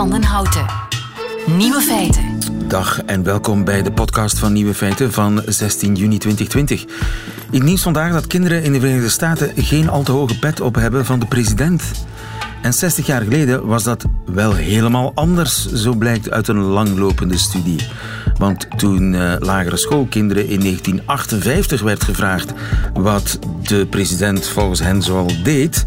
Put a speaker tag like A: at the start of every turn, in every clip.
A: van den Houten. Nieuwe feiten.
B: Dag en welkom bij de podcast van Nieuwe Feiten van 16 juni 2020. In nieuws vandaag dat kinderen in de Verenigde Staten geen al te hoge pet op hebben van de president. En 60 jaar geleden was dat wel helemaal anders, zo blijkt uit een langlopende studie. Want toen uh, lagere schoolkinderen in 1958 werd gevraagd wat de president volgens hen zoal deed,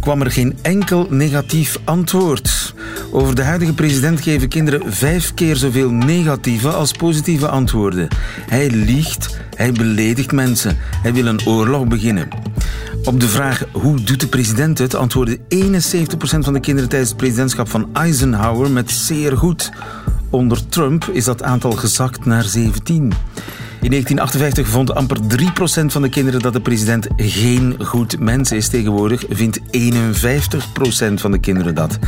B: kwam er geen enkel negatief antwoord. Over de huidige president geven kinderen vijf keer zoveel negatieve als positieve antwoorden. Hij liegt, hij beledigt mensen, hij wil een oorlog beginnen. Op de vraag hoe doet de president het, antwoordde 71% van de kinderen tijdens het presidentschap van Eisenhower met zeer goed. Onder Trump is dat aantal gezakt naar 17. In 1958 vond amper 3% van de kinderen dat de president geen goed mens is. Tegenwoordig vindt 51% van de kinderen dat.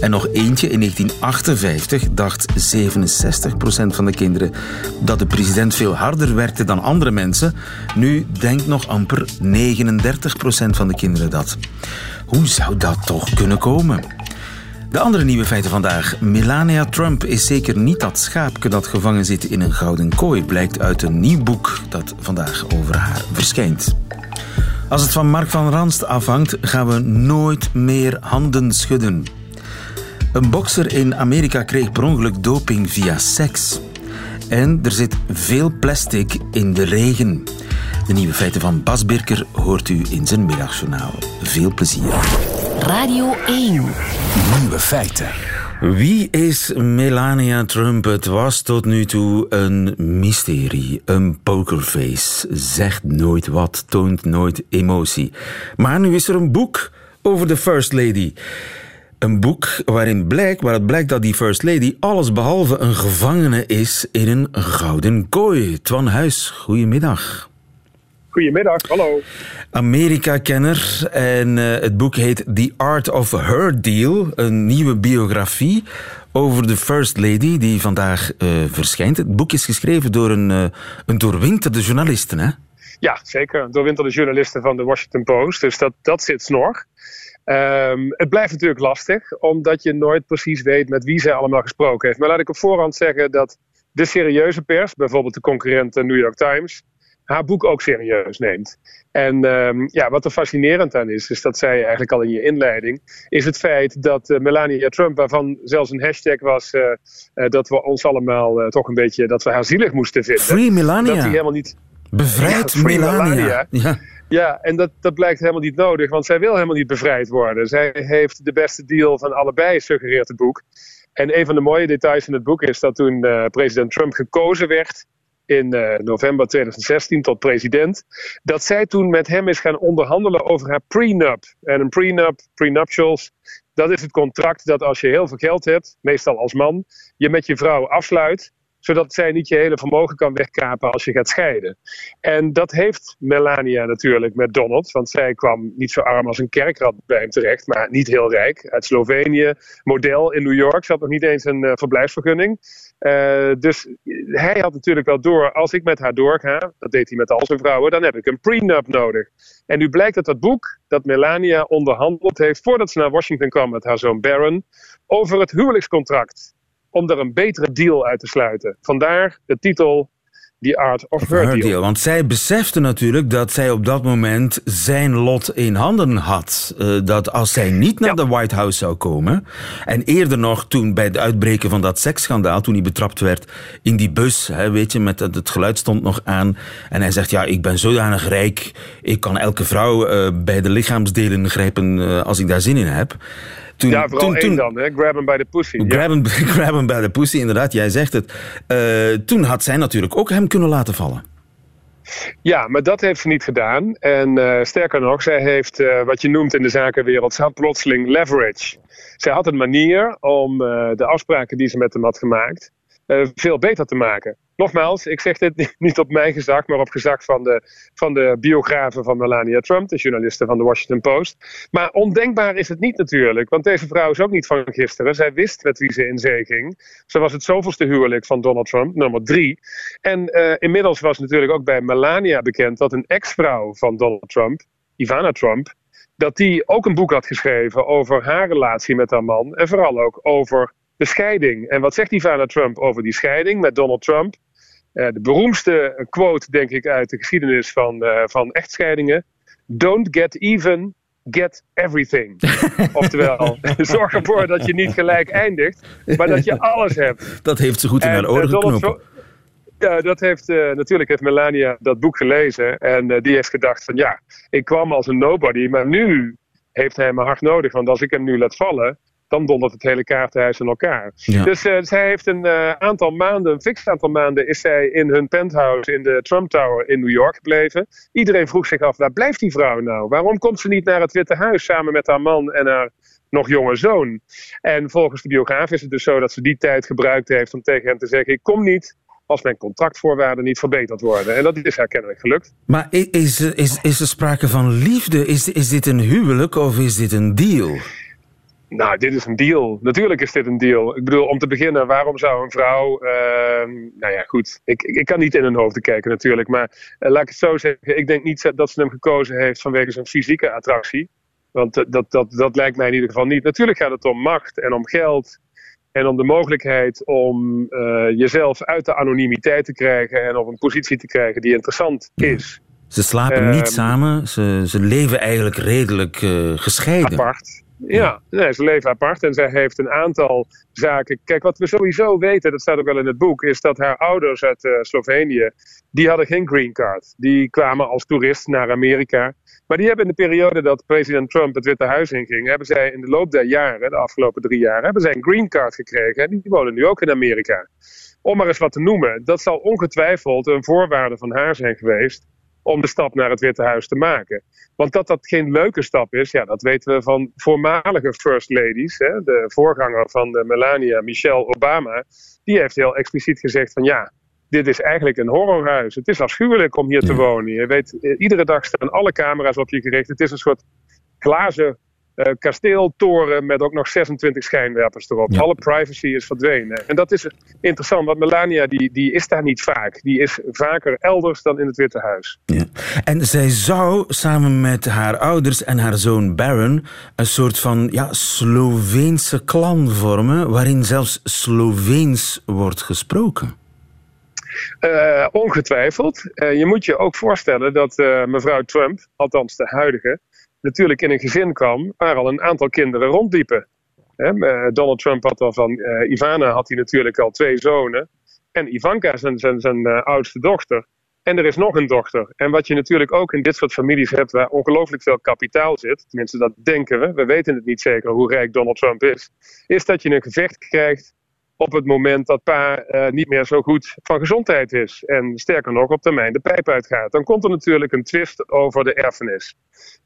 B: En nog eentje, in 1958 dacht 67% van de kinderen dat de president veel harder werkte dan andere mensen. Nu denkt nog amper 39% van de kinderen dat. Hoe zou dat toch kunnen komen? De andere nieuwe feiten vandaag. Melania Trump is zeker niet dat schaapje dat gevangen zit in een gouden kooi, blijkt uit een nieuw boek dat vandaag over haar verschijnt. Als het van Mark van Ranst afhangt, gaan we nooit meer handen schudden. Een bokser in Amerika kreeg per ongeluk doping via seks. En er zit veel plastic in de regen. De nieuwe feiten van Bas Birker hoort u in zijn middagjournaal. Veel plezier.
A: Radio 1.
C: Nieuwe feiten.
B: Wie is Melania Trump? Het was tot nu toe een mysterie. Een pokerface. Zegt nooit wat, toont nooit emotie. Maar nu is er een boek over de First Lady. Een boek waarin blijkt, waar het blijkt dat die First Lady alles behalve een gevangene is in een gouden kooi. Twan Huis, goedemiddag.
D: Goedemiddag, hallo.
B: Amerika-kenner en uh, het boek heet The Art of Her Deal, een nieuwe biografie over de First Lady die vandaag uh, verschijnt. Het boek is geschreven door een, uh, een doorwinterde journalisten, hè?
D: Ja, zeker. Doorwinterde journalisten van de Washington Post, dus dat, dat zit snor. Um, het blijft natuurlijk lastig, omdat je nooit precies weet met wie zij allemaal gesproken heeft. Maar laat ik op voorhand zeggen dat de serieuze pers, bijvoorbeeld de concurrent New York Times, haar boek ook serieus neemt. En um, ja, wat er fascinerend aan is, is dat zij eigenlijk al in je inleiding, is het feit dat uh, Melania Trump, waarvan zelfs een hashtag was uh, uh, dat we ons allemaal toch een beetje, dat we haar zielig moesten vinden.
B: Free Melania.
D: Dat die helemaal niet...
B: Bevrijd ja, Melania. Melania.
D: Ja. Ja, en dat, dat blijkt helemaal niet nodig, want zij wil helemaal niet bevrijd worden. Zij heeft de beste deal van allebei, suggereert het boek. En een van de mooie details in het boek is dat toen president Trump gekozen werd, in uh, november 2016 tot president. Dat zij toen met hem is gaan onderhandelen over haar prenup. En een prenup, prenuptials, dat is het contract dat als je heel veel geld hebt, meestal als man, je met je vrouw afsluit zodat zij niet je hele vermogen kan wegkapen als je gaat scheiden. En dat heeft Melania natuurlijk met Donald, want zij kwam niet zo arm als een kerkrad bij hem terecht, maar niet heel rijk. Uit Slovenië, model in New York, ze had nog niet eens een uh, verblijfsvergunning. Uh, dus hij had natuurlijk wel door, als ik met haar doorga, dat deed hij met al zijn vrouwen, dan heb ik een prenup nodig. En nu blijkt dat dat boek dat Melania onderhandeld heeft voordat ze naar Washington kwam met haar zoon Barron, over het huwelijkscontract om er een betere deal uit te sluiten. Vandaar de titel The Art of, Her, deal. deal.
B: Want zij besefte natuurlijk dat zij op dat moment zijn lot in handen had. Uh, dat als zij niet naar ja. de White House zou komen. En eerder nog toen bij het uitbreken van dat seksschandaal, toen hij betrapt werd in die bus, hè, weet je, met het, het geluid stond nog aan. En hij zegt: Ja, ik ben zodanig rijk, ik kan elke vrouw uh, bij de lichaamsdelen grijpen uh, als ik daar zin in heb.
D: Toen, ja, vooral toen, toen, dan, hè? grab hem bij de pussy.
B: Grab hem, grab hem bij de pussy, inderdaad, jij zegt het. Uh, toen had zij natuurlijk ook hem kunnen laten vallen.
D: Ja, maar dat heeft ze niet gedaan. En uh, sterker nog, zij heeft uh, wat je noemt in de zakenwereld, ze had plotseling leverage. Zij had een manier om de afspraken die ze met hem had gemaakt, veel beter te maken nogmaals, ik zeg dit niet op mijn gezag, maar op gezag van de, van de biografen van Melania Trump, de journalisten van de Washington Post. Maar ondenkbaar is het niet natuurlijk, want deze vrouw is ook niet van gisteren. Zij wist met wie ze in zee ging. Ze was het zoveelste huwelijk van Donald Trump, nummer drie. En uh, inmiddels was natuurlijk ook bij Melania bekend dat een ex-vrouw van Donald Trump, Ivana Trump, dat die ook een boek had geschreven over haar relatie met haar man. En vooral ook over de scheiding. En wat zegt Ivana Trump over die scheiding met Donald Trump? Uh, de beroemdste quote, denk ik, uit de geschiedenis van, uh, van echtscheidingen. Don't get even, get everything. Oftewel, zorg ervoor dat je niet gelijk eindigt, maar dat je alles hebt.
B: Dat heeft ze goed in haar oren geknopen.
D: Ja, dat heeft, uh, natuurlijk heeft Melania dat boek gelezen. En uh, die heeft gedacht van ja, ik kwam als een nobody. Maar nu heeft hij me hard nodig. Want als ik hem nu laat vallen, dan dondert het hele kaartenhuis in elkaar. Ja. Dus uh, zij heeft een aantal maanden, een fix aantal maanden, is zij in hun penthouse in de Trump Tower in New York gebleven. Iedereen vroeg zich af, waar blijft die vrouw nou? Waarom komt ze niet naar het Witte Huis samen met haar man en haar nog jonge zoon? En volgens de biograaf is het dus zo dat ze die tijd gebruikt heeft om tegen hem te zeggen, ik kom niet, als mijn contractvoorwaarden niet verbeterd worden. En dat is haar kennelijk gelukt.
B: Maar is, is, is er sprake van liefde? Is, is dit een huwelijk of is dit een deal?
D: Nou, dit is een deal. Natuurlijk is dit een deal. Ik bedoel, om te beginnen, waarom zou een vrouw. Uh, nou ja, goed. Ik, ik kan niet in hun hoofd kijken, natuurlijk. Maar uh, laat ik het zo zeggen. Ik denk niet dat ze hem gekozen heeft vanwege zijn fysieke attractie. Want dat, dat, dat, dat lijkt mij in ieder geval niet. Natuurlijk gaat het om macht en om geld. En om de mogelijkheid om uh, jezelf uit de anonimiteit te krijgen en op een positie te krijgen die interessant is.
B: Ze slapen niet ehm, samen, ze, ze leven eigenlijk redelijk gescheiden.
D: Apart. Ja, nee, ze leven apart en zij heeft een aantal zaken. Kijk, wat we sowieso weten, dat staat ook wel in het boek, is dat haar ouders uit uh, Slovenië, die hadden geen green card. Die kwamen als toerist naar Amerika. Maar die hebben in de periode dat president Trump het Witte Huis inging, hebben zij in de loop der jaren, de afgelopen drie jaar, hebben zij een green card gekregen. En die wonen nu ook in Amerika. Om maar eens wat te noemen, dat zal ongetwijfeld een voorwaarde van haar zijn geweest om de stap naar het Witte Huis te maken. Want dat dat geen leuke stap is, ja, dat weten we van voormalige first ladies. Hè? De voorganger van de Melania, Michelle Obama, die heeft heel expliciet gezegd van ja, dit is eigenlijk een horrorhuis. Het is afschuwelijk om hier te wonen. Je weet, eh, iedere dag staan alle camera's op je gericht. Het is een soort glazen uh, kasteeltoren met ook nog 26 schijnwerpers erop. Alle privacy is verdwenen. En dat is interessant, want Melania die, die is daar niet vaak. Die is vaker elders dan in het Witte Huis.
B: Ja. En zij zou samen met haar ouders en haar zoon Baron een soort van ja, Sloveense clan vormen, waarin zelfs Sloveens wordt gesproken.
D: Uh, ongetwijfeld. Uh, je moet je ook voorstellen dat mevrouw Trump, althans de huidige, natuurlijk in een gezin kwam waar al een aantal kinderen rondliepen. Donald Trump had al van Ivana had hij natuurlijk al twee zonen. En Ivanka, zijn, zijn, zijn oudste dochter. En er is nog een dochter. En wat je natuurlijk ook in dit soort families hebt waar ongelooflijk veel kapitaal zit, tenminste dat denken we, we weten het niet zeker hoe rijk Donald Trump is, is dat je een gevecht krijgt op het moment dat pa uh, niet meer zo goed van gezondheid is. En sterker nog, op termijn de pijp uitgaat. Dan komt er natuurlijk een twist over de erfenis.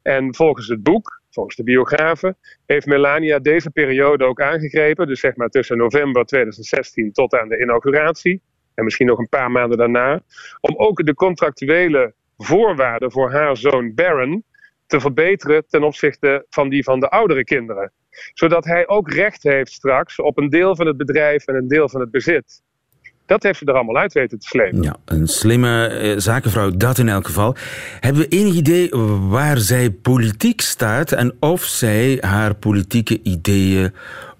D: En volgens het boek, volgens de biografen, heeft Melania deze periode ook aangegrepen. Dus zeg maar tussen november 2016 tot aan de inauguratie. En misschien nog een paar maanden daarna. Om ook de contractuele voorwaarden voor haar zoon Baron te verbeteren ten opzichte van die van de oudere kinderen zodat hij ook recht heeft straks op een deel van het bedrijf en een deel van het bezit. Dat heeft ze er allemaal uit weten te slepen.
B: Ja, een slimme eh, zakenvrouw, dat in elk geval. Hebben we enig idee waar zij politiek staat en of zij haar politieke ideeën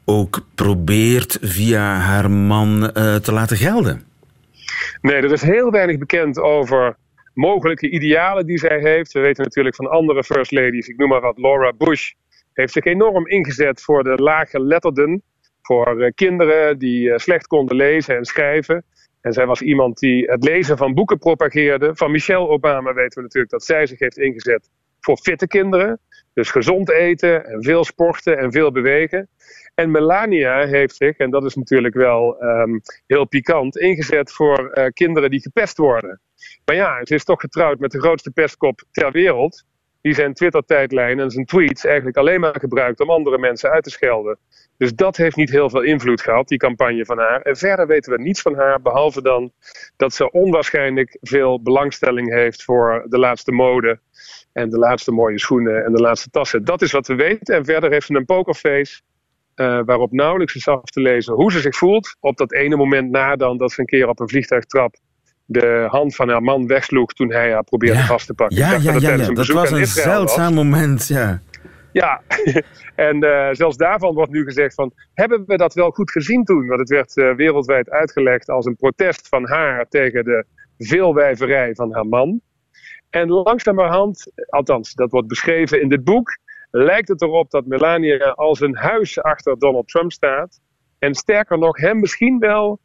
B: ook probeert via haar man uh, te laten gelden?
D: Nee, er is heel weinig bekend over mogelijke idealen die zij heeft. We weten natuurlijk van andere first ladies, ik noem maar wat, Laura Bush heeft zich enorm ingezet voor de lage letterden. Voor uh, kinderen die uh, slecht konden lezen en schrijven. En zij was iemand die het lezen van boeken propageerde. Van Michelle Obama weten we natuurlijk dat zij zich heeft ingezet voor fitte kinderen. Dus gezond eten en veel sporten en veel bewegen. En Melania heeft zich, en dat is natuurlijk wel um, heel pikant, ingezet voor uh, kinderen die gepest worden. Maar ja, ze is toch getrouwd met de grootste pestkop ter wereld die zijn Twitter-tijdlijn en zijn tweets eigenlijk alleen maar gebruikt om andere mensen uit te schelden. Dus dat heeft niet heel veel invloed gehad, die campagne van haar. En verder weten we niets van haar, behalve dan dat ze onwaarschijnlijk veel belangstelling heeft voor de laatste mode. En de laatste mooie schoenen en de laatste tassen. Dat is wat we weten. En verder heeft ze een pokerface. Uh, waarop nauwelijks is af te lezen hoe ze zich voelt. Op dat ene moment na dan dat ze een keer op een vliegtuig trapt de hand van haar man wegsloeg toen hij haar probeerde vast te pakken.
B: Ja, ja, ja, ja, dat was een zeldzaam moment, ja.
D: Ja, en uh, zelfs daarvan wordt nu gezegd van, hebben we dat wel goed gezien toen? Want het werd uh, wereldwijd uitgelegd als een protest van haar tegen de veelwijverij van haar man. En langzamerhand, althans dat wordt beschreven in dit boek, lijkt het erop dat Melania als een huis achter Donald Trump staat. En sterker nog, hem misschien wel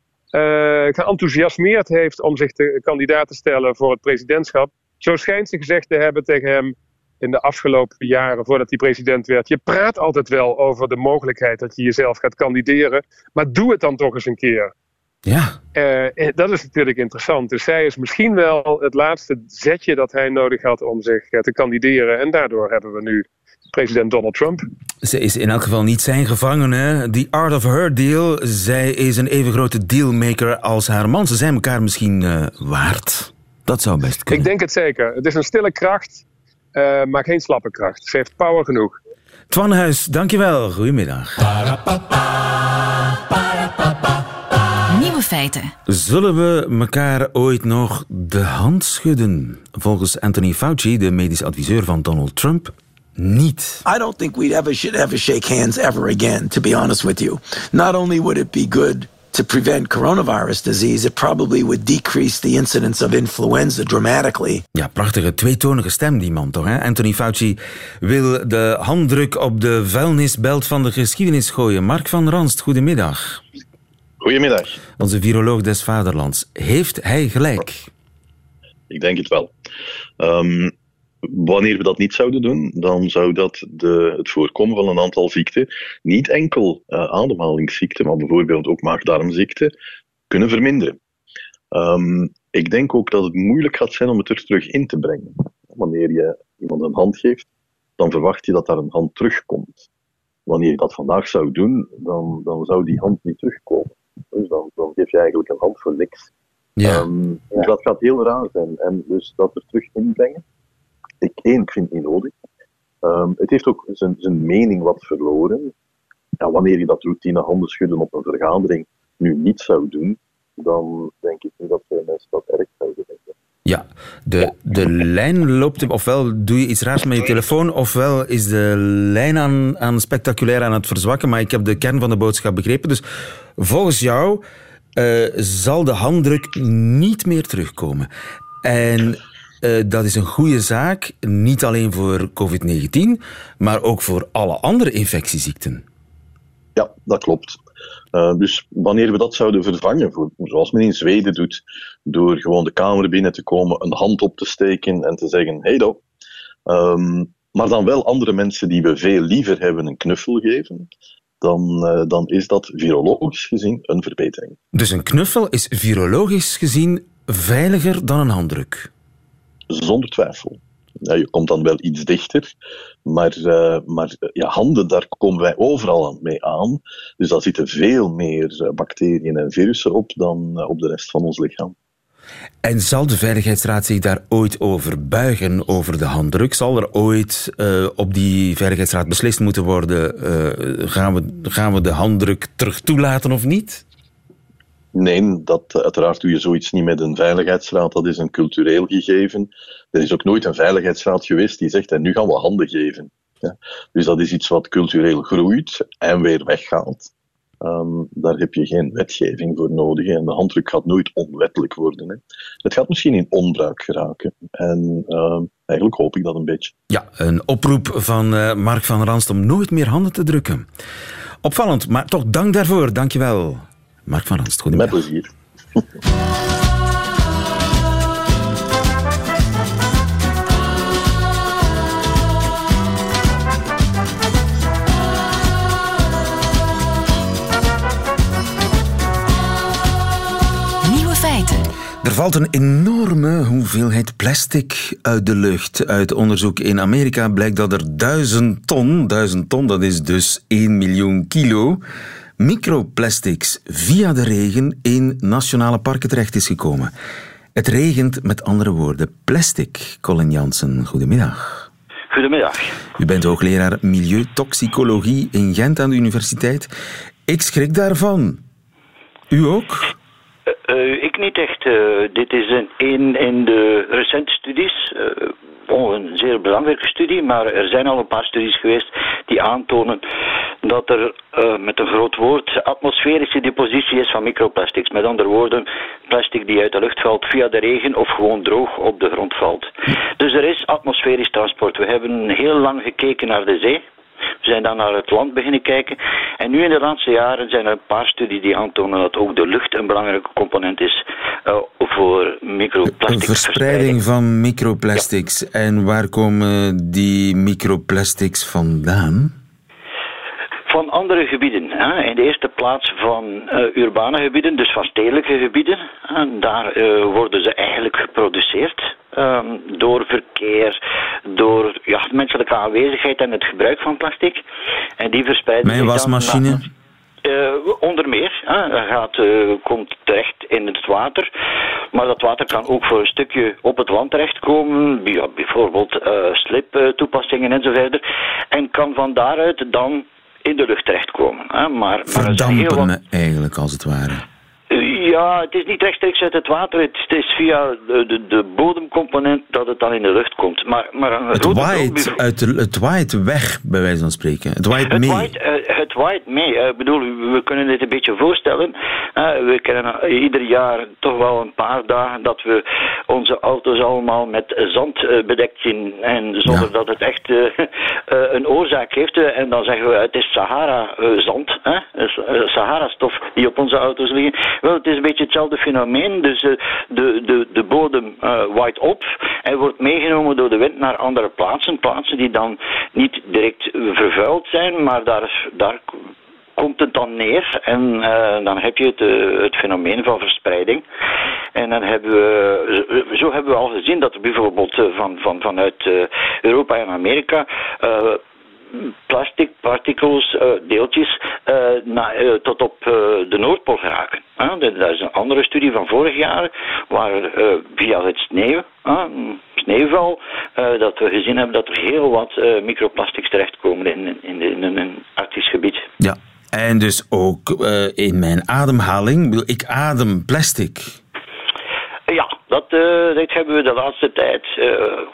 D: geenthousiasmeerd heeft om zich te kandidaat te stellen voor het presidentschap. Zo schijnt ze gezegd te hebben tegen hem in de afgelopen jaren voordat hij president werd. Je praat altijd wel over de mogelijkheid dat je jezelf gaat kandideren, maar doe het dan toch eens een keer.
B: Ja.
D: Uh, dat is natuurlijk interessant. Dus zij is misschien wel het laatste zetje dat hij nodig had om zich te kandideren. En daardoor hebben we nu president Donald Trump.
B: Ze is in elk geval niet zijn gevangene. The art of her deal. Zij is een even grote dealmaker als haar man. Ze zijn elkaar misschien uh, waard. Dat zou best kunnen.
D: Ik denk het zeker. Het is een stille kracht, uh, maar geen slappe kracht. Ze heeft power genoeg.
B: Twan Huis, dankjewel. Goedemiddag.
A: Nieuwe feiten.
B: Zullen we elkaar ooit nog de hand schudden? Volgens Anthony Fauci, de medisch adviseur van Donald Trump, niet.
E: I don't think we'd ever should ever shake hands ever again, to be honest with you. Not only would it be good to prevent coronavirus disease, it probably would decrease the incidence of influenza dramatically.
B: Ja, prachtige tweetonige stem die man toch, hè? Anthony Fauci wil de handdruk op de vuilnisbelt van de geschiedenis gooien. Mark van Ranst, goedemiddag.
F: Goedemiddag.
B: Onze viroloog des vaderlands. Heeft hij gelijk?
F: Ik denk het wel. Um, Wanneer we dat niet zouden doen, dan zou dat de, het voorkomen van een aantal ziekten, niet enkel uh, ademhalingsziekten, maar bijvoorbeeld ook maag-darmziekten, kunnen verminderen. Um, ik denk ook dat het moeilijk gaat zijn om het er terug in te brengen. Wanneer je iemand een hand geeft, dan verwacht je dat daar een hand terugkomt. Wanneer je dat vandaag zou doen, dan, dan zou die hand niet terugkomen. Dus dan, dan geef je eigenlijk een hand voor niks.
B: Ja.
F: Um, dus dat gaat heel raar zijn. En dus dat er terug inbrengen, ik, één, ik vind het niet nodig. Um, het heeft ook zijn, zijn mening wat verloren. Ja, wanneer je dat routine handen schudden op een vergadering nu niet zou doen, dan denk ik niet dat veel mensen dat erg zouden denken.
B: Ja, de, de lijn loopt, ofwel doe je iets raars met je telefoon, ofwel is de lijn aan, aan spectaculair aan het verzwakken, maar ik heb de kern van de boodschap begrepen. Dus volgens jou uh, zal de handdruk niet meer terugkomen. En uh, dat is een goede zaak, niet alleen voor COVID-19, maar ook voor alle andere infectieziekten.
F: Ja, dat klopt. Uh, dus wanneer we dat zouden vervangen, voor, zoals men in Zweden doet, door gewoon de kamer binnen te komen, een hand op te steken en te zeggen: hey do. Um, maar dan wel andere mensen die we veel liever hebben een knuffel geven, dan, uh, dan is dat virologisch gezien een verbetering.
B: Dus een knuffel is virologisch gezien veiliger dan een handdruk?
F: Zonder twijfel. Je komt dan wel iets dichter, maar, uh, maar ja, handen, daar komen wij overal mee aan. Dus daar zitten veel meer bacteriën en virussen op dan op de rest van ons lichaam.
B: En zal de Veiligheidsraad zich daar ooit over buigen, over de handdruk? Zal er ooit op die Veiligheidsraad beslist moeten worden, gaan, we, gaan we de handdruk terug toelaten of niet?
F: Nee, dat, uiteraard doe je zoiets niet met een veiligheidsraad. Dat is een cultureel gegeven. Er is ook nooit een veiligheidsraad geweest die zegt, en nu gaan we handen geven. Ja. Dus dat is iets wat cultureel groeit en weer weggaat. Um, daar heb je geen wetgeving voor nodig. En de handdruk gaat nooit onwettelijk worden. Hè. Het gaat misschien in onbruik geraken. En uh, eigenlijk hoop ik dat een beetje.
B: Ja, een oproep van uh, Mark van Ranst om nooit meer handen te drukken. Opvallend, maar toch dank daarvoor. Dankjewel. Mark van Ranst, goedemiddag.
F: Met plezier.
A: Nieuwe feiten.
B: Er valt een enorme hoeveelheid plastic uit de lucht. Uit onderzoek in Amerika blijkt dat er duizend ton, duizend ton, dat is dus 1 miljoen kilo, microplastics via de regen in nationale parken terecht is gekomen. Het regent met andere woorden plastic. Colin Jansen, goedemiddag.
G: Goedemiddag.
B: U bent hoogleraar milieutoxicologie in Gent aan de universiteit. Ik schrik daarvan. U ook?
G: Uh, ik niet echt. Uh, dit is een, een in de recente studies. Uh, een zeer belangrijke studie, maar er zijn al een paar studies geweest die aantonen dat er uh, met een groot woord atmosferische depositie is van microplastics. Met andere woorden, plastic die uit de lucht valt via de regen of gewoon droog op de grond valt. Dus er is atmosferisch transport. We hebben heel lang gekeken naar de zee. We zijn dan naar het land beginnen kijken. En nu in de laatste jaren zijn er een paar studies die aantonen dat ook de lucht een belangrijke component is uh, voor microplastics.
B: Verspreiding van microplastics. En waar komen die microplastics vandaan?
G: Van andere gebieden. Hè. In de eerste plaats van uh, urbane gebieden, dus van stedelijke gebieden. En daar uh, worden ze eigenlijk geproduceerd. Um, door verkeer, door ja, menselijke aanwezigheid en het gebruik van plastic. En die verspreiden
B: Mijn wasmachine?
G: Uh, onder meer. Hè, gaat, uh, komt terecht in het water. Maar dat water kan ook voor een stukje op het land terechtkomen. Ja, bijvoorbeeld uh, slip-toepassingen en zo verder. En kan van daaruit dan in de lucht terechtkomen. Hè. Maar,
B: Verdampen maar heel wat... eigenlijk, als het ware.
G: Ja, het is niet rechtstreeks uit het water. Het is via de, de, de bodemcomponent dat het dan in de lucht komt. Maar, maar een
B: het, waait uit de, het waait weg, bij wijze van spreken. Het waait mee.
G: Waait, uh, het waait mee. Uh, ik bedoel, we kunnen dit een beetje voorstellen. Uh, we kennen ieder jaar toch wel een paar dagen dat we onze auto's allemaal met zand bedekt zien. En zonder ja. dat het echt een oorzaak heeft. en dan zeggen we, het is Sahara-zand. Sahara-stof die op onze auto's liggen. Wel, het is een beetje hetzelfde fenomeen. Dus uh, de, de, de bodem uh, waait op en wordt meegenomen door de wind naar andere plaatsen. Plaatsen die dan niet direct vervuild zijn, maar daar, daar komt het dan neer en uh, dan heb je het, het, fenomeen van verspreiding. En dan hebben we, zo hebben we al gezien dat er bijvoorbeeld van, van, vanuit Europa en Amerika plastic particles, uh, deeltjes, uh, na, uh, tot op de Noordpool geraken. dat is een andere studie van vorig jaar, waar via het sneeuw, sneeuwval, dat we gezien hebben dat er heel wat microplastics terechtkomen in, in, in, in een arctisch gebied.
B: Ja, en dus ook in mijn ademhaling, ik adem plastic.
G: Dat, uh, dat hebben we de laatste tijd, uh,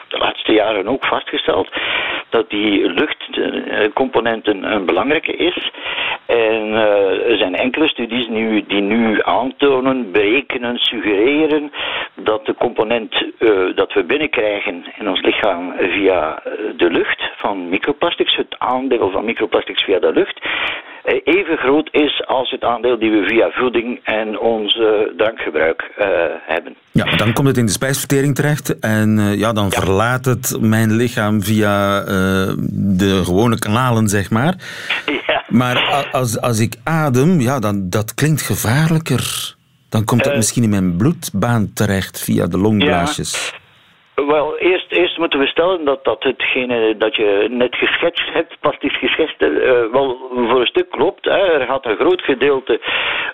G: de laatste jaren ook vastgesteld, dat die luchtcomponent een, een belangrijke is. En er zijn enkele studies nu, die nu aantonen, berekenen, suggereren dat de component dat we binnenkrijgen in ons lichaam via de lucht van microplastics, het aandeel van microplastics via de lucht, even groot is als het aandeel die we via voeding en ons drankgebruik hebben.
B: Ja, dan komt het in de spijsvertering terecht en uh, ja, dan ja. verlaat het mijn lichaam via de gewone kanalen, zeg maar.
G: Ja.
B: Maar als, als ik adem, ja, dan, dat klinkt gevaarlijker. Dan komt uh, misschien in mijn bloedbaan terecht via de longblaasjes.
G: Wel, eerst, eerst moeten we stellen dat, dat hetgene dat je net geschetst hebt, plastisch geschetst, uh, wel voor een stuk klopt. Hè. Er gaat een groot gedeelte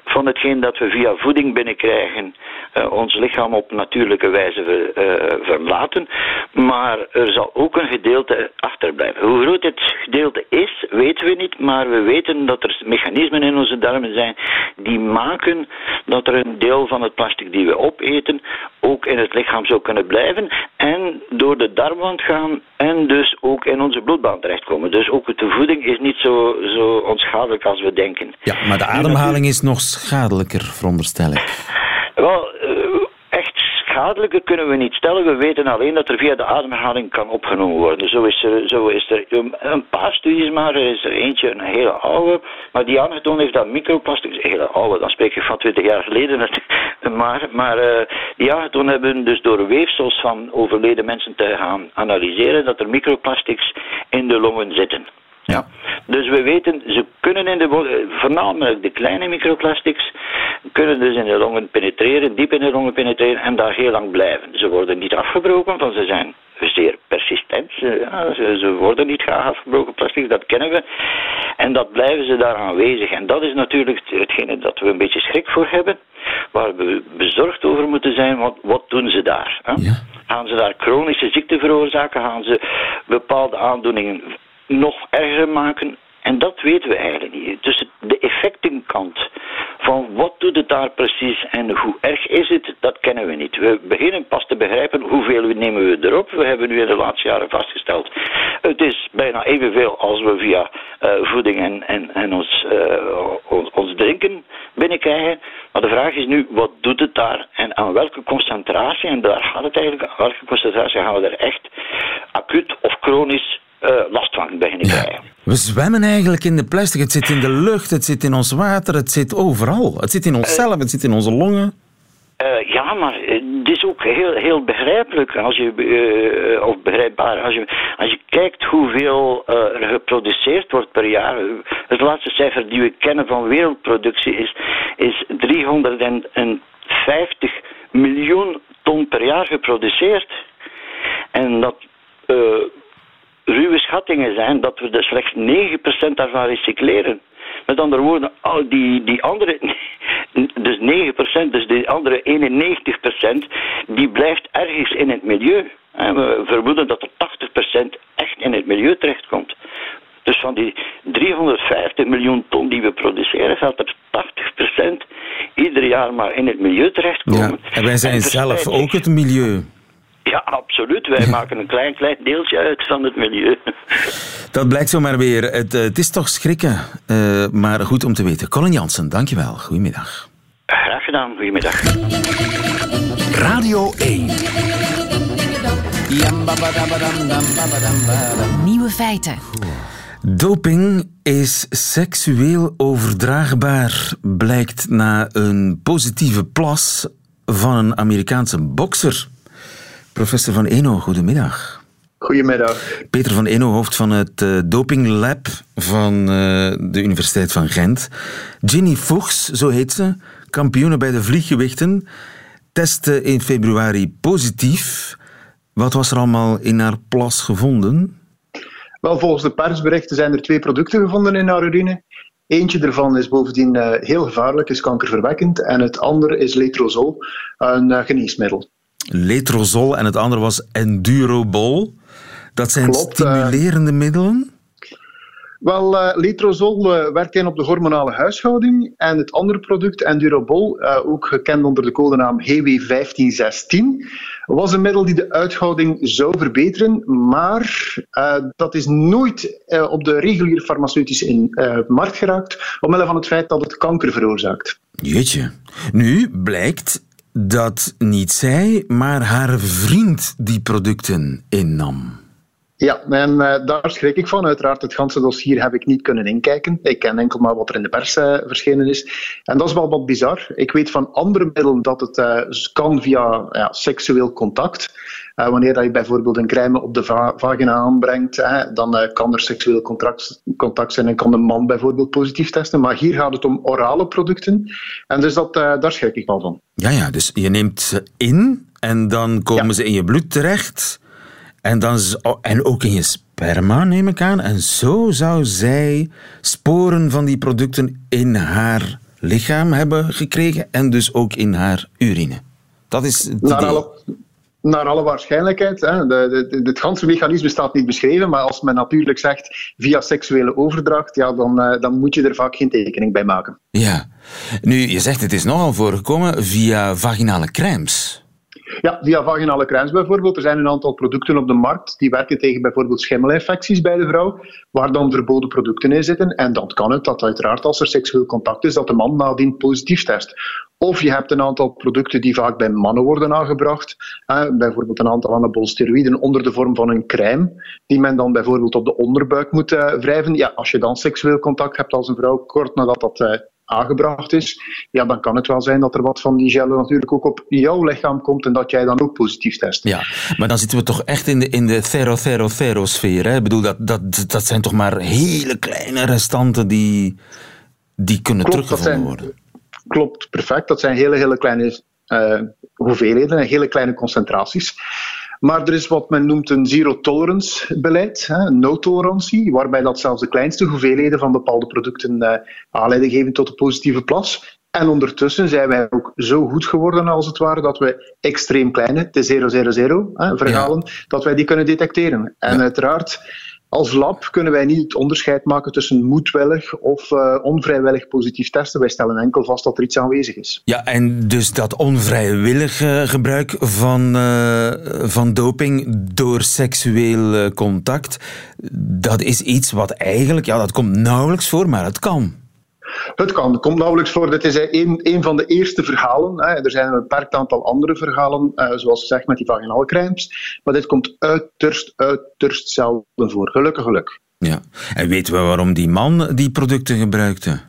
G: van hetgeen dat we via voeding binnenkrijgen, uh, ons lichaam op natuurlijke wijze uh, verlaten. Maar er zal ook een gedeelte achterblijven. Hoe groot het gedeelte is, weten we niet, maar we weten dat er mechanismen in onze darmen zijn die maken dat er een deel van het plastic die we opeten ook in het lichaam zou kunnen blijven en door de darmwand gaan en dus ook in onze bloedbaan terechtkomen. Dus ook de voeding is niet zo, zo onschadelijk als we denken.
B: Ja, maar de ademhaling is nog schadelijker, veronderstel ik.
G: Wel, schadelijke kunnen we niet stellen. We weten alleen dat er via de ademhaling kan opgenomen worden. Zo is er, zo is er een paar studies maar. Er is er eentje, een hele oude, maar die aangetoond heeft dat microplastics, een hele oude, dan spreek ik van 20 jaar geleden, maar, maar uh, die aangetoond hebben dus door weefsels van overleden mensen te gaan analyseren dat er microplastics in de longen zitten.
B: Ja.
G: Dus we weten, ze kunnen in de voornamelijk de kleine microplastics, kunnen dus in de longen penetreren, diep in de longen penetreren en daar heel lang blijven. Ze worden niet afgebroken, want ze zijn zeer persistent. Ze, ze, worden niet graag afgebroken, plastics, dat kennen we. En dat blijven ze daar aanwezig. En dat is natuurlijk hetgene dat we een beetje schrik voor hebben, waar we bezorgd over moeten zijn, want wat doen ze daar?
B: Ja.
G: Gaan ze daar chronische ziekte veroorzaken? Gaan ze bepaalde aandoeningen nog erger maken. En dat weten we eigenlijk niet. Dus de effectenkant van wat doet het daar precies en hoe erg is het, dat kennen we niet. We beginnen pas te begrijpen hoeveel nemen we erop. We hebben nu in de laatste jaren vastgesteld. Het is bijna evenveel als we via uh, voeding en, en, en ons, ons, ons, drinken binnenkrijgen. Maar de vraag is nu, wat doet het daar en aan welke concentratie, en daar gaat het eigenlijk, aan welke concentratie gaan we er echt acuut of chronisch uh, last van beginnen krijgen.
B: We zwemmen eigenlijk in de plastic. Het zit in de lucht, het zit in ons water, het zit overal. Het zit in onszelf, het zit in onze longen.
G: Uh, ja, maar het is ook heel, heel begrijpelijk als je, of begrijpbaar als je, als je kijkt hoeveel er geproduceerd wordt per jaar. Het laatste cijfer die we kennen van wereldproductie is, is 350 miljoen ton per jaar geproduceerd. En dat ruwe schattingen zijn dat we dus slechts 9% daarvan recycleren. Met andere woorden, al die, die andere, dus 9%, dus die andere 91%, die blijft ergens in het milieu. En we vermoeden dat er 80% echt in het milieu terechtkomt. Dus van die 350 miljoen ton die we produceren, gaat er 80% ieder jaar maar in het milieu terechtkomen.
B: Ja, en wij zijn zelf ook het milieu.
G: Ja, absoluut. Wij maken een klein, klein deeltje uit van het milieu.
B: Dat blijkt zomaar weer. Het, eh, het is toch schrikken, uh, maar goed om te weten. Colin Jansen, dankjewel. Goedemiddag.
G: Graag gedaan. Goedemiddag.
C: Radio 1.
A: Nieuwe feiten.
B: Doping is seksueel overdraagbaar, blijkt na een positieve plas van een Amerikaanse bokser. Professor Van Eno, goedemiddag.
H: Goedemiddag.
B: Peter van Eno, hoofd van het uh, dopinglab van uh, de Universiteit van Gent. Ginny Fuchs, zo heet ze, kampioene bij de vlieggewichten, testte in februari positief. Wat was er allemaal in haar plas gevonden?
H: Wel, volgens de persberichten zijn er twee producten gevonden in haar urine. Eentje ervan is bovendien uh, heel gevaarlijk, is kankerverwekkend. En het andere is letrozol, een geneesmiddel.
B: Letrozol en het andere was Endurobol. Dat zijn Klopt, stimulerende uh, middelen?
H: Wel, uh, letrozol uh, werkt in op de hormonale huishouding. En het andere product, Endurobol, ook gekend onder de codenaam HW1516, was een middel die de uithouding zou verbeteren. Maar dat is nooit op de reguliere farmaceutische in, markt geraakt, omwille van het feit dat het kanker veroorzaakt.
B: Jeetje. Nu blijkt dat niet zij, maar haar vriend die producten innam.
H: Ja, en uh, daar schrik ik van. Uiteraard, het ganse dossier heb ik niet kunnen inkijken. Ik ken enkel maar wat er in de pers uh, verschenen is. En dat is wel wat bizar. Ik weet van andere middelen dat het uh, kan via ja, seksueel contact. Wanneer dat je bijvoorbeeld een crème op de va vagina aanbrengt, dan kan er seksueel contact, contact zijn en kan de man bijvoorbeeld positief testen. Maar hier gaat het om orale producten. En dus dat, daar schrik ik wel van.
B: Ja, ja, dus je neemt ze in en dan komen ja. ze in je bloed terecht. En, dan, en ook in je sperma, neem ik aan. En zo zou zij sporen van die producten in haar lichaam hebben gekregen en dus ook in haar urine. Dat is het
H: naar alle, naar alle waarschijnlijkheid. Hè. De, het ganse mechanisme staat niet beschreven, maar als men natuurlijk zegt via seksuele overdracht, ja, dan, uh, dan moet je er vaak geen tekening bij maken.
B: Ja. Nu, je zegt het is nogal voorgekomen via vaginale crèmes.
H: Ja, via vaginale crèmes bijvoorbeeld. Er zijn een aantal producten op de markt die werken tegen bijvoorbeeld schimmelinfecties bij de vrouw, waar dan verboden producten in zitten. En dan kan het dat uiteraard als er seksueel contact is, dat de man nadien positief test. Of je hebt een aantal producten die vaak bij mannen worden aangebracht. Eh, bijvoorbeeld een aantal anabolsteroïden onder de vorm van een crème, die men dan bijvoorbeeld op de onderbuik moet uh, wrijven. Ja, als je dan seksueel contact hebt als een vrouw, kort nadat dat uh, aangebracht is, ja, dan kan het wel zijn dat er wat van die gel natuurlijk ook op jouw lichaam komt en dat jij dan ook positief test.
B: Ja, maar dan zitten we toch echt in de, in de thero-thero-thero-sfeer. Ik bedoel, dat, dat, dat zijn toch maar hele kleine restanten die, die kunnen Klopt, teruggevonden worden.
H: Klopt, perfect. Dat zijn hele, hele kleine uh, hoeveelheden en hele kleine concentraties. Maar er is wat men noemt een zero-tolerance beleid, een no-tolerantie, waarbij dat zelfs de kleinste hoeveelheden van bepaalde producten uh, aanleiding geven tot een positieve plas. En ondertussen zijn wij ook zo goed geworden, als het ware, dat we extreem kleine, de 000 hè, verhalen, ja. dat wij die kunnen detecteren. En ja. uiteraard als lab kunnen wij niet het onderscheid maken tussen moedwillig of uh, onvrijwillig positief testen. Wij stellen enkel vast dat er iets aanwezig is.
B: Ja, en dus dat onvrijwillig uh, gebruik van, uh, van doping door seksueel contact, dat is iets wat eigenlijk, ja, dat komt nauwelijks voor, maar het kan.
H: Het kan, het komt nauwelijks voor. Dit is een, een van de eerste verhalen. Er zijn een beperkt aantal andere verhalen, uh, zoals gezegd met die vaginale crèmes. Maar dit komt uiterst, uiterst zelden voor. Gelukkig, geluk.
B: Ja. En weten we waarom die man die producten gebruikte?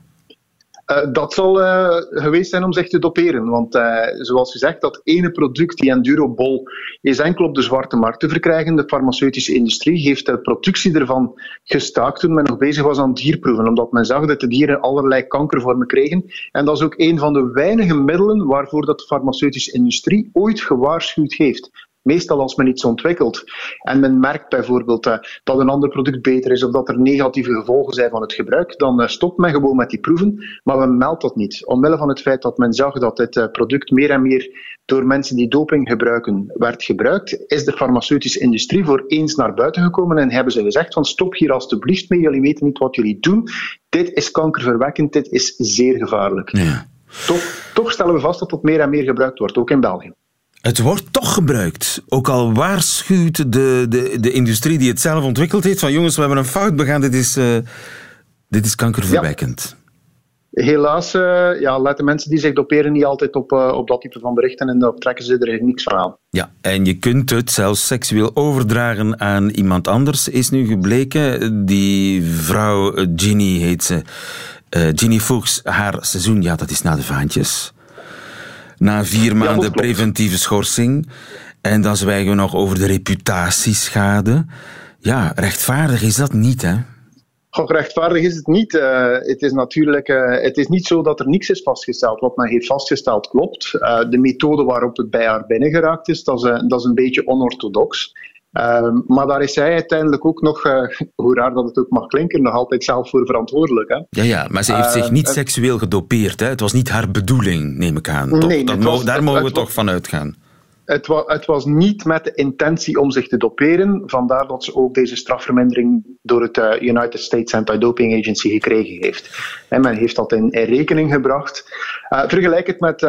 H: Uh, dat zal uh, geweest zijn om zich te doperen. Want uh, zoals gezegd, dat ene product, die Endurobol, is enkel op de zwarte markt te verkrijgen. De farmaceutische industrie heeft de productie ervan gestaakt toen men nog bezig was aan dierproeven. Omdat men zag dat de dieren allerlei kankervormen kregen. En dat is ook een van de weinige middelen waarvoor dat de farmaceutische industrie ooit gewaarschuwd heeft. Meestal als men iets ontwikkelt en men merkt bijvoorbeeld uh, dat een ander product beter is of dat er negatieve gevolgen zijn van het gebruik, dan uh, stopt men gewoon met die proeven, maar men meldt dat niet. Omwille van het feit dat men zag dat dit uh, product meer en meer door mensen die doping gebruiken werd gebruikt, is de farmaceutische industrie voor eens naar buiten gekomen en hebben ze gezegd van stop hier alstublieft mee, jullie weten niet wat jullie doen. Dit is kankerverwekkend, dit is zeer gevaarlijk.
B: Ja.
H: Toch, toch stellen we vast dat het meer en meer gebruikt wordt, ook in België.
B: Het wordt toch gebruikt. Ook al waarschuwt de, de, de industrie die het zelf ontwikkeld heeft van jongens, we hebben een fout begaan, dit is, uh, dit is kankerverwekkend.
H: Ja. Helaas uh, ja, letten mensen die zich doperen niet altijd op, uh, op dat type van berichten en daar trekken ze er niks van aan.
B: Ja, en je kunt het zelfs seksueel overdragen aan iemand anders, is nu gebleken. Die vrouw, Ginny heet ze, Ginny Fuchs, haar seizoen, ja, dat is na de vaantjes na vier maanden ja, preventieve schorsing. En dan zwijgen we nog over de reputatieschade. Ja, rechtvaardig is dat niet, hè?
H: Goh, rechtvaardig is het niet. Uh, het is natuurlijk uh, het is niet zo dat er niks is vastgesteld. Wat men heeft vastgesteld klopt. Uh, de methode waarop het bij haar binnengeraakt is, dat is, dat is een beetje onorthodox. Uh, maar daar is zij uiteindelijk ook nog, uh, hoe raar dat het ook mag klinken, nog altijd zelf voor verantwoordelijk. Hè?
B: Ja, ja, maar ze heeft zich niet uh, seksueel gedopeerd. Hè? Het was niet haar bedoeling, neem ik aan. Toch?
H: Nee,
B: dat
H: was,
B: daar
H: het,
B: mogen we toch van uitgaan.
H: Het was, het was niet met de intentie om zich te doperen. Vandaar dat ze ook deze strafvermindering door het uh, United States Anti-Doping Agency gekregen heeft. En men heeft dat in, in rekening gebracht. Uh, vergelijk het met.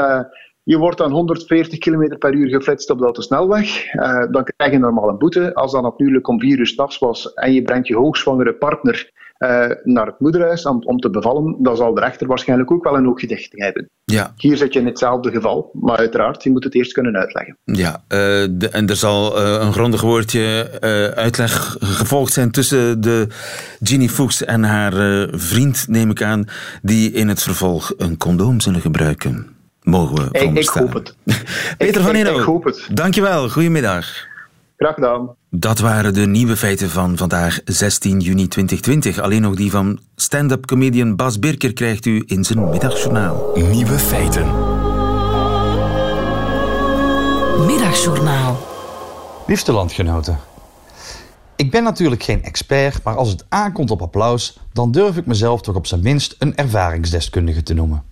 H: Je wordt aan 140 km per uur geflitst op de autosnelweg. Uh, dan krijg je normaal een boete. Als dat natuurlijk om 4 uur s'nachts was en je brengt je hoogzwangere partner uh, naar het moederhuis om, om, te bevallen, dan zal de rechter waarschijnlijk ook wel een oogje hebben.
B: Ja.
H: Hier zit je in hetzelfde geval, maar uiteraard, je moet het eerst kunnen uitleggen.
B: Ja, uh, de, en er zal een grondig woordje uitleg gevolgd zijn tussen de Ginny Fuchs en haar vriend, neem ik aan, die in het vervolg een condoom zullen gebruiken. Mogen we
H: ik, ik hoop het.
B: Peter
H: ik,
B: van Eno,
H: ik hoop het.
B: dankjewel. Goedemiddag.
H: Graag gedaan.
B: Dat waren de nieuwe feiten van vandaag 16 juni 2020. Alleen nog die van stand-up comedian Bas Birker krijgt u in zijn middagjournaal.
C: Nieuwe feiten.
A: Middagjournaal.
I: Liefste landgenoten. Ik ben natuurlijk geen expert, maar als het aankomt op applaus, dan durf ik mezelf toch op zijn minst een ervaringsdeskundige te noemen.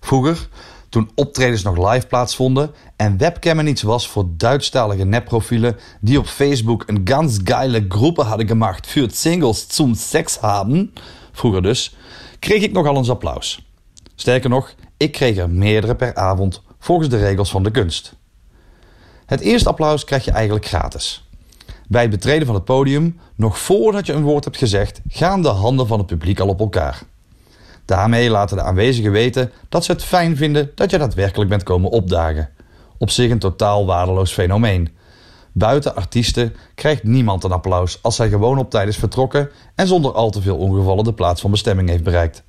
I: Vroeger, toen optredens nog live plaatsvonden en webcammen iets was voor Duitsstalige nepprofielen die op Facebook een ganz geile groepe hadden gemaakt voor singles zum seks haben, vroeger dus, kreeg ik nogal eens applaus. Sterker nog, ik kreeg er meerdere per avond volgens de regels van de kunst. Het eerste applaus krijg je eigenlijk gratis. Bij het betreden van het podium, nog voordat je een woord hebt gezegd, gaan de handen van het publiek al op elkaar. Daarmee laten de aanwezigen weten dat ze het fijn vinden dat je daadwerkelijk bent komen opdagen. Op zich een totaal waardeloos fenomeen. Buiten artiesten krijgt niemand een applaus als hij gewoon op tijd is vertrokken en zonder al te veel ongevallen de plaats van bestemming heeft bereikt.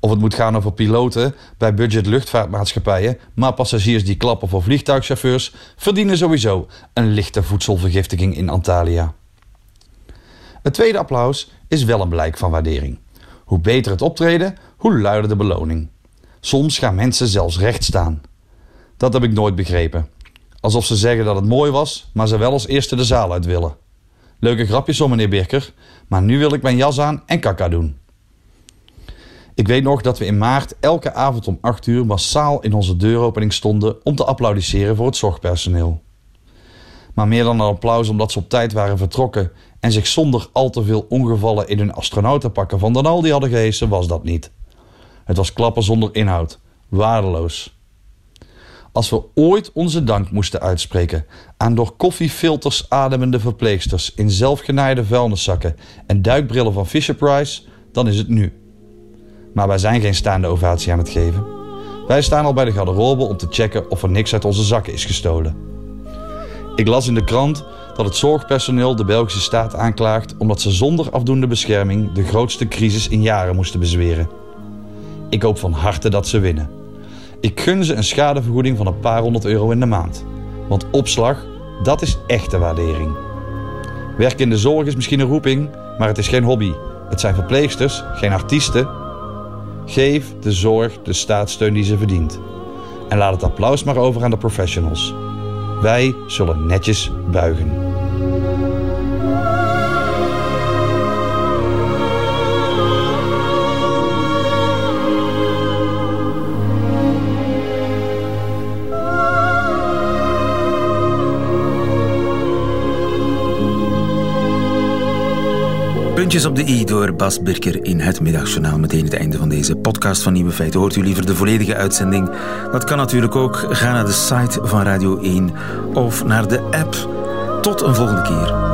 I: Of het moet gaan over piloten bij budget luchtvaartmaatschappijen, maar passagiers die klappen voor vliegtuigchauffeurs verdienen sowieso een lichte voedselvergiftiging in Antalya. Het tweede applaus is wel een blijk van waardering. Hoe beter het optreden, hoe luider de beloning. Soms gaan mensen zelfs recht staan. Dat heb ik nooit begrepen. Alsof ze zeggen dat het mooi was, maar ze wel als eerste de zaal uit willen. Leuke grapjes om meneer Birker, maar nu wil ik mijn jas aan en kaka doen. Ik weet nog dat we in maart elke avond om 8 uur massaal in onze deuropening stonden om te applaudisseren voor het zorgpersoneel. Maar meer dan een applaus omdat ze op tijd waren vertrokken en zich zonder al te veel ongevallen in hun astronautenpakken van dan Aldi hadden gehesen, was dat niet. Het was klappen zonder inhoud, waardeloos. Als we ooit onze dank moesten uitspreken aan door koffiefilters ademende verpleegsters in zelfgenaaide vuilniszakken en duikbrillen van Fisher Price, dan is het nu. Maar wij zijn geen staande ovatie aan het geven. Wij staan al bij de garderobe om te checken of er niks uit onze zakken is gestolen. Ik las in de krant dat het zorgpersoneel de Belgische staat aanklaagt omdat ze zonder afdoende bescherming de grootste crisis in jaren moesten bezweren. Ik hoop van harte dat ze winnen. Ik gun ze een schadevergoeding van een paar honderd euro in de maand. Want opslag, dat is echte waardering. Werken in de zorg is misschien een roeping, maar het is geen hobby. Het zijn verpleegsters, geen artiesten. Geef de zorg de staatssteun die ze verdient. En laat het applaus maar over aan de professionals. Wij zullen netjes buigen.
B: Puntjes op de i door Bas Birker in het middagjournaal. Meteen het einde van deze podcast van Nieuwe Feiten. Hoort u liever de volledige uitzending? Dat kan natuurlijk ook. Ga naar de site van Radio 1 of naar de app. Tot een volgende keer.